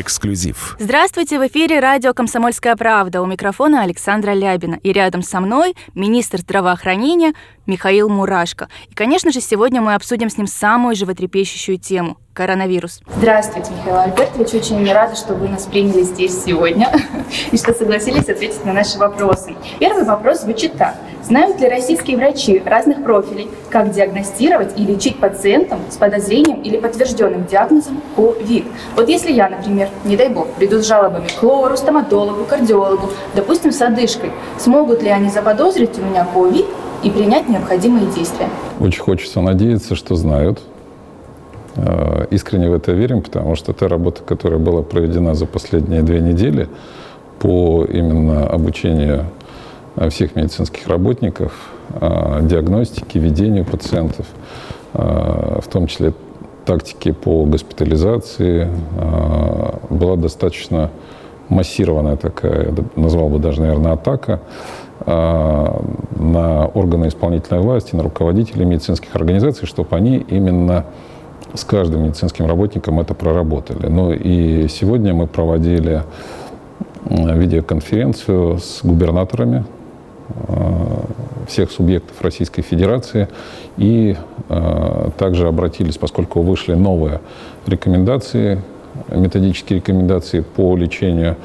Эксклюзив. Здравствуйте, в эфире радио «Комсомольская правда». У микрофона Александра Лябина. И рядом со мной министр здравоохранения Михаил Мурашко. И, конечно же, сегодня мы обсудим с ним самую животрепещущую тему – коронавирус. Здравствуйте, Михаил Альбертович. Очень рада, что вы нас приняли здесь сегодня и что согласились ответить на наши вопросы. Первый вопрос звучит так. Знают ли российские врачи разных профилей, как диагностировать и лечить пациентам с подозрением или подтвержденным диагнозом ковид? Вот если я, например, не дай бог, приду с жалобами к лору, стоматологу, кардиологу, допустим, с одышкой, смогут ли они заподозрить у меня ковид и принять необходимые действия? Очень хочется надеяться, что знают. Э, искренне в это верим, потому что та работа, которая была проведена за последние две недели по именно обучению всех медицинских работников, э, диагностике, ведению пациентов, в том числе тактики по госпитализации, была достаточно массированная такая, назвал бы даже, наверное, атака на органы исполнительной власти, на руководителей медицинских организаций, чтобы они именно с каждым медицинским работником это проработали. Ну и сегодня мы проводили видеоконференцию с губернаторами э, всех субъектов Российской Федерации и э, также обратились, поскольку вышли новые рекомендации, методические рекомендации по лечению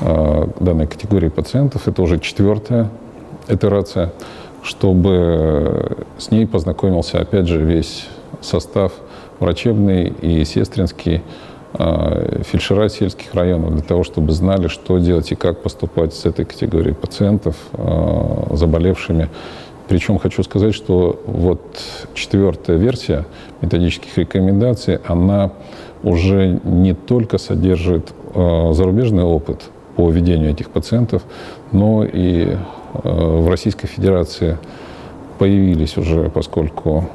э, данной категории пациентов. Это уже четвертая итерация, чтобы с ней познакомился, опять же, весь состав врачебный и сестринский, фельдшера сельских районов для того, чтобы знали, что делать и как поступать с этой категорией пациентов, а, заболевшими. Причем хочу сказать, что вот четвертая версия методических рекомендаций, она уже не только содержит а, зарубежный опыт по ведению этих пациентов, но и в Российской Федерации появились уже, поскольку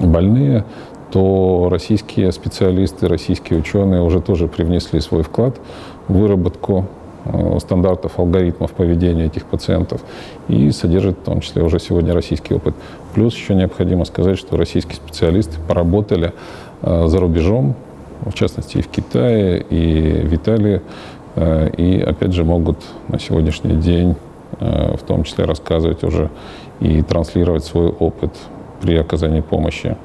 больные, то российские специалисты, российские ученые уже тоже привнесли свой вклад в выработку э, стандартов, алгоритмов поведения этих пациентов. И содержит в том числе уже сегодня российский опыт. Плюс еще необходимо сказать, что российские специалисты поработали э, за рубежом, в частности и в Китае, и в Италии, э, и опять же могут на сегодняшний день в том числе рассказывать уже и транслировать свой опыт при оказании помощи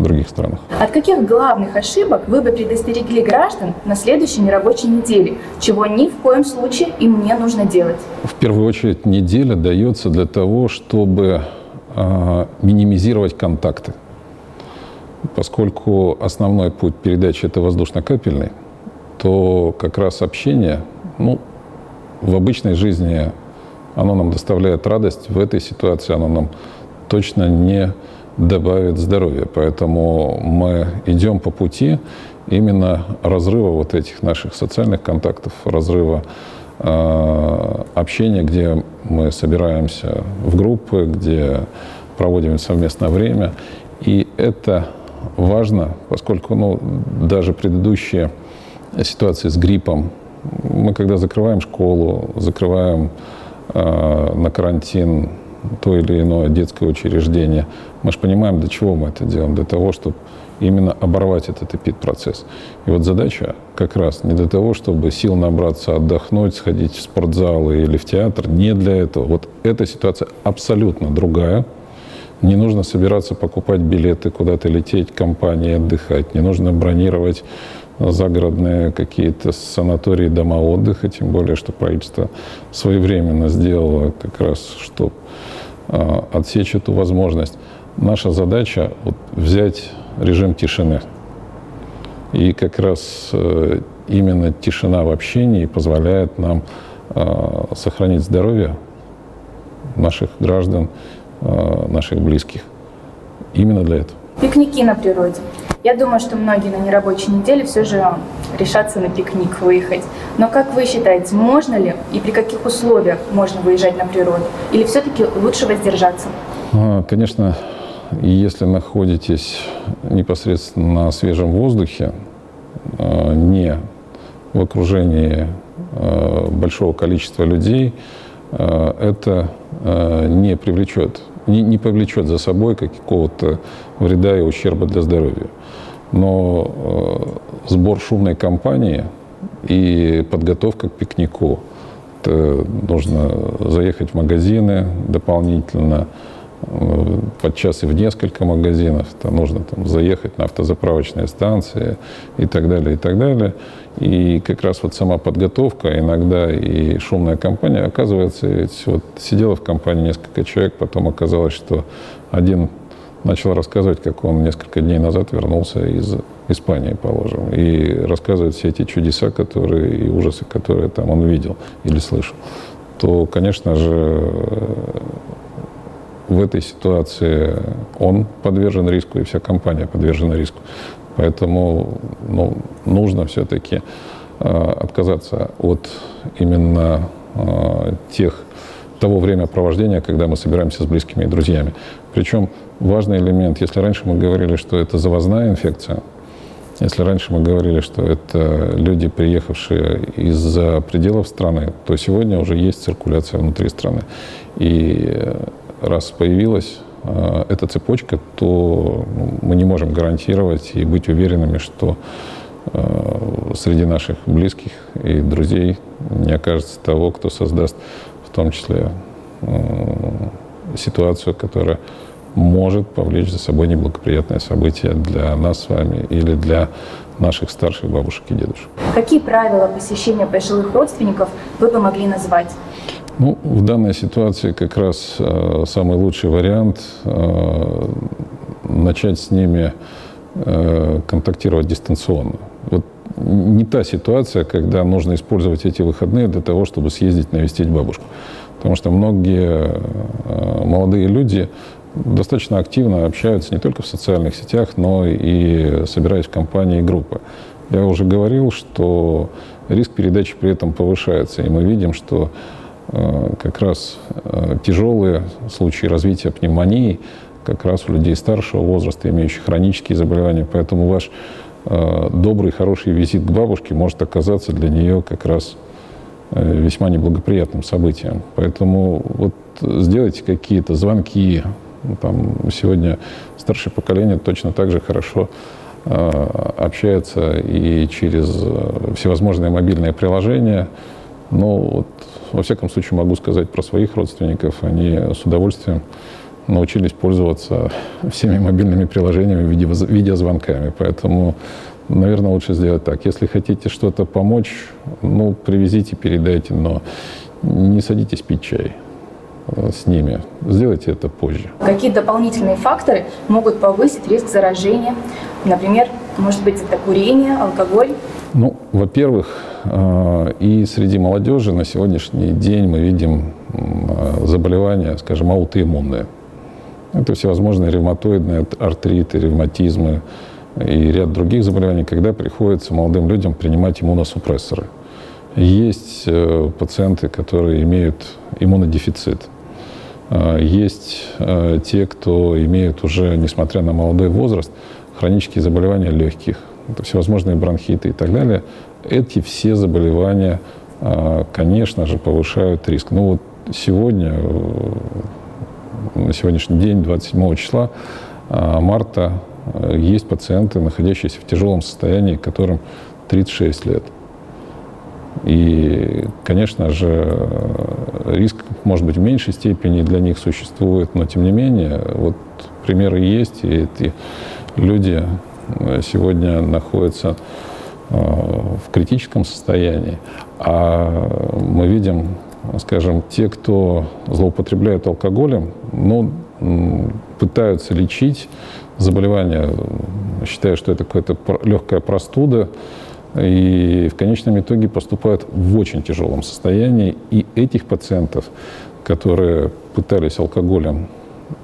в других странах. От каких главных ошибок вы бы предостерегли граждан на следующей нерабочей неделе, чего ни в коем случае им не нужно делать? В первую очередь неделя дается для того, чтобы э, минимизировать контакты. Поскольку основной путь передачи это воздушно-капельный, то как раз общение, ну, в обычной жизни оно нам доставляет радость, в этой ситуации оно нам точно не добавит здоровья. Поэтому мы идем по пути именно разрыва вот этих наших социальных контактов, разрыва э, общения, где мы собираемся в группы, где проводим совместное время. И это важно, поскольку ну, даже предыдущие ситуации с гриппом, мы когда закрываем школу, закрываем э, на карантин то или иное детское учреждение. Мы же понимаем, для чего мы это делаем. Для того, чтобы именно оборвать этот эпид-процесс. И вот задача как раз не для того, чтобы сил набраться, отдохнуть, сходить в спортзал или в театр, не для этого. Вот эта ситуация абсолютно другая. Не нужно собираться покупать билеты, куда-то лететь, компании отдыхать. Не нужно бронировать загородные какие-то санатории, дома отдыха, тем более, что правительство своевременно сделало как раз, чтобы Э, отсечь эту возможность. Наша задача вот, взять режим тишины. И как раз э, именно тишина в общении позволяет нам э, сохранить здоровье наших граждан, наших близких. Именно для этого. Пикники на природе. Я думаю, что многие на нерабочей неделе все же решатся на пикник выехать. Но как вы считаете, можно ли и при каких условиях можно выезжать на природу? Или все-таки лучше воздержаться? А, конечно, если находитесь непосредственно на свежем воздухе, а, не в окружении а, большого количества людей, это не привлечет, не, не повлечет за собой какого-то вреда и ущерба для здоровья. Но э, сбор шумной компании и подготовка к пикнику. Это нужно заехать в магазины дополнительно, э, подчас и в несколько магазинов. Это нужно там, заехать на автозаправочные станции и так далее, и так далее. И как раз вот сама подготовка, иногда и шумная компания, оказывается, ведь вот сидела в компании несколько человек, потом оказалось, что один начал рассказывать, как он несколько дней назад вернулся из Испании, положим, и рассказывает все эти чудеса, которые и ужасы, которые там он видел или слышал, то, конечно же, в этой ситуации он подвержен риску, и вся компания подвержена риску. Поэтому ну, нужно все-таки э, отказаться от именно э, тех того времяпровождения, когда мы собираемся с близкими и друзьями. Причем важный элемент, если раньше мы говорили, что это завозная инфекция, если раньше мы говорили, что это люди, приехавшие из-за пределов страны, то сегодня уже есть циркуляция внутри страны. И раз появилась э, эта цепочка, то ну, мы не можем гарантировать и быть уверенными, что среди наших близких и друзей не окажется того, кто создаст в том числе э, ситуацию, которая может повлечь за собой неблагоприятное событие для нас с вами или для наших старших бабушек и дедушек. Какие правила посещения пожилых родственников вы бы могли назвать? Ну, в данной ситуации как раз э, самый лучший вариант э, начать с ними э, контактировать дистанционно. Не та ситуация, когда нужно использовать эти выходные для того, чтобы съездить навестить бабушку. Потому что многие э, молодые люди достаточно активно общаются не только в социальных сетях, но и собираясь в компании и группы. Я уже говорил, что риск передачи при этом повышается, и мы видим, что э, как раз э, тяжелые случаи развития пневмонии как раз у людей старшего возраста, имеющих хронические заболевания. Поэтому ваш добрый, хороший визит к бабушке может оказаться для нее как раз э, весьма неблагоприятным событием. Поэтому вот сделайте какие-то звонки, ну, там, сегодня старшее поколение точно так же хорошо э, общается и через э, всевозможные мобильные приложения. Но вот, во всяком случае могу сказать про своих родственников. Они с удовольствием научились пользоваться всеми мобильными приложениями, видеозвонками. Поэтому, наверное, лучше сделать так. Если хотите что-то помочь, ну, привезите, передайте, но не садитесь пить чай. Э, с ними. Сделайте это позже. Какие дополнительные факторы могут повысить риск заражения? Например, может быть, это курение, алкоголь? Ну, во-первых, э, и среди молодежи на сегодняшний день мы видим э, заболевания, скажем, аутоиммунные. Это всевозможные ревматоидные артриты, ревматизмы и ряд других заболеваний, когда приходится молодым людям принимать иммуносупрессоры. Есть пациенты, которые имеют иммунодефицит. А, есть а, те, кто имеют уже, несмотря на молодой возраст, хронические заболевания легких, это всевозможные бронхиты и так далее. Эти все заболевания, конечно же, повышают риск. Ну вот сегодня, э, на сегодняшний день, 27 числа марта, э, есть пациенты, находящиеся в тяжелом состоянии, которым 36 лет – и, конечно же, риск, может быть, в меньшей степени для них существует, но, тем не менее, вот примеры есть, и эти люди сегодня находятся э, в критическом состоянии. А мы видим, скажем, те, кто злоупотребляет алкоголем, ну, пытаются лечить заболевания, считая, что это какая-то легкая простуда, и в конечном итоге поступают в очень тяжелом состоянии. И этих пациентов, которые пытались алкоголем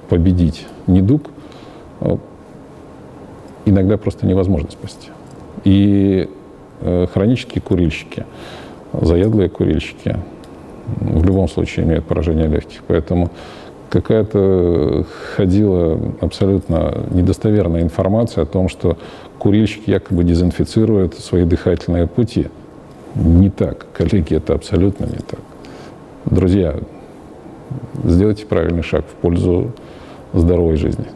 победить недуг, э, иногда просто невозможно спасти. И э, хронические курильщики, заядлые курильщики в любом случае имеют поражение легких. Поэтому какая-то ходила абсолютно недостоверная информация о том, что курильщик якобы дезинфицирует свои дыхательные пути. Не так, коллеги, это абсолютно не так. Друзья, сделайте правильный шаг в пользу здоровой жизни.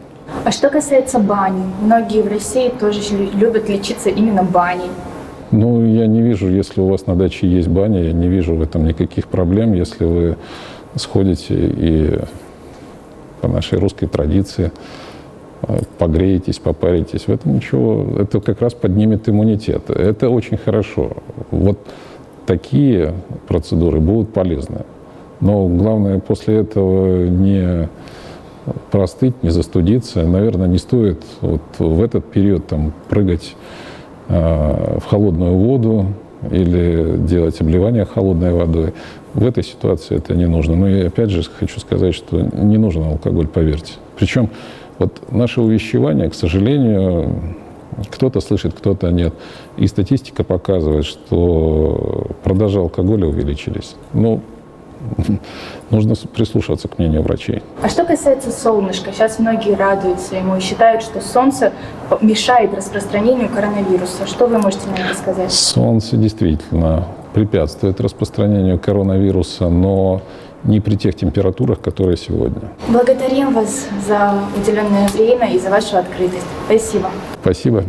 А что касается бани, многие в России тоже любят лечиться именно баней. Ну, я не вижу, если у вас на даче есть баня, я не вижу в этом никаких проблем, если вы сходите и по нашей русской традиции э, погреетесь, попаритесь. В этом ничего, это как раз поднимет иммунитет. Это очень хорошо. Вот такие процедуры будут полезны. Но главное после этого не простыть, не застудиться. Наверное, не стоит вот в этот период там, прыгать в холодную воду или делать обливание холодной водой. В этой ситуации это не нужно. Но я опять же хочу сказать, что не нужен алкоголь, поверьте. Причем вот наше увещевание, к сожалению, кто-то слышит, кто-то нет. И статистика показывает, что продажи алкоголя увеличились. Ну, нужно прислушиваться к мнению врачей. А что касается солнышка, сейчас многие радуются ему и считают, что солнце мешает распространению коронавируса. Что вы можете на это сказать? Солнце действительно препятствует распространению коронавируса, но не при тех температурах, которые сегодня. Благодарим вас за уделенное время и за вашу открытость. Спасибо. Спасибо.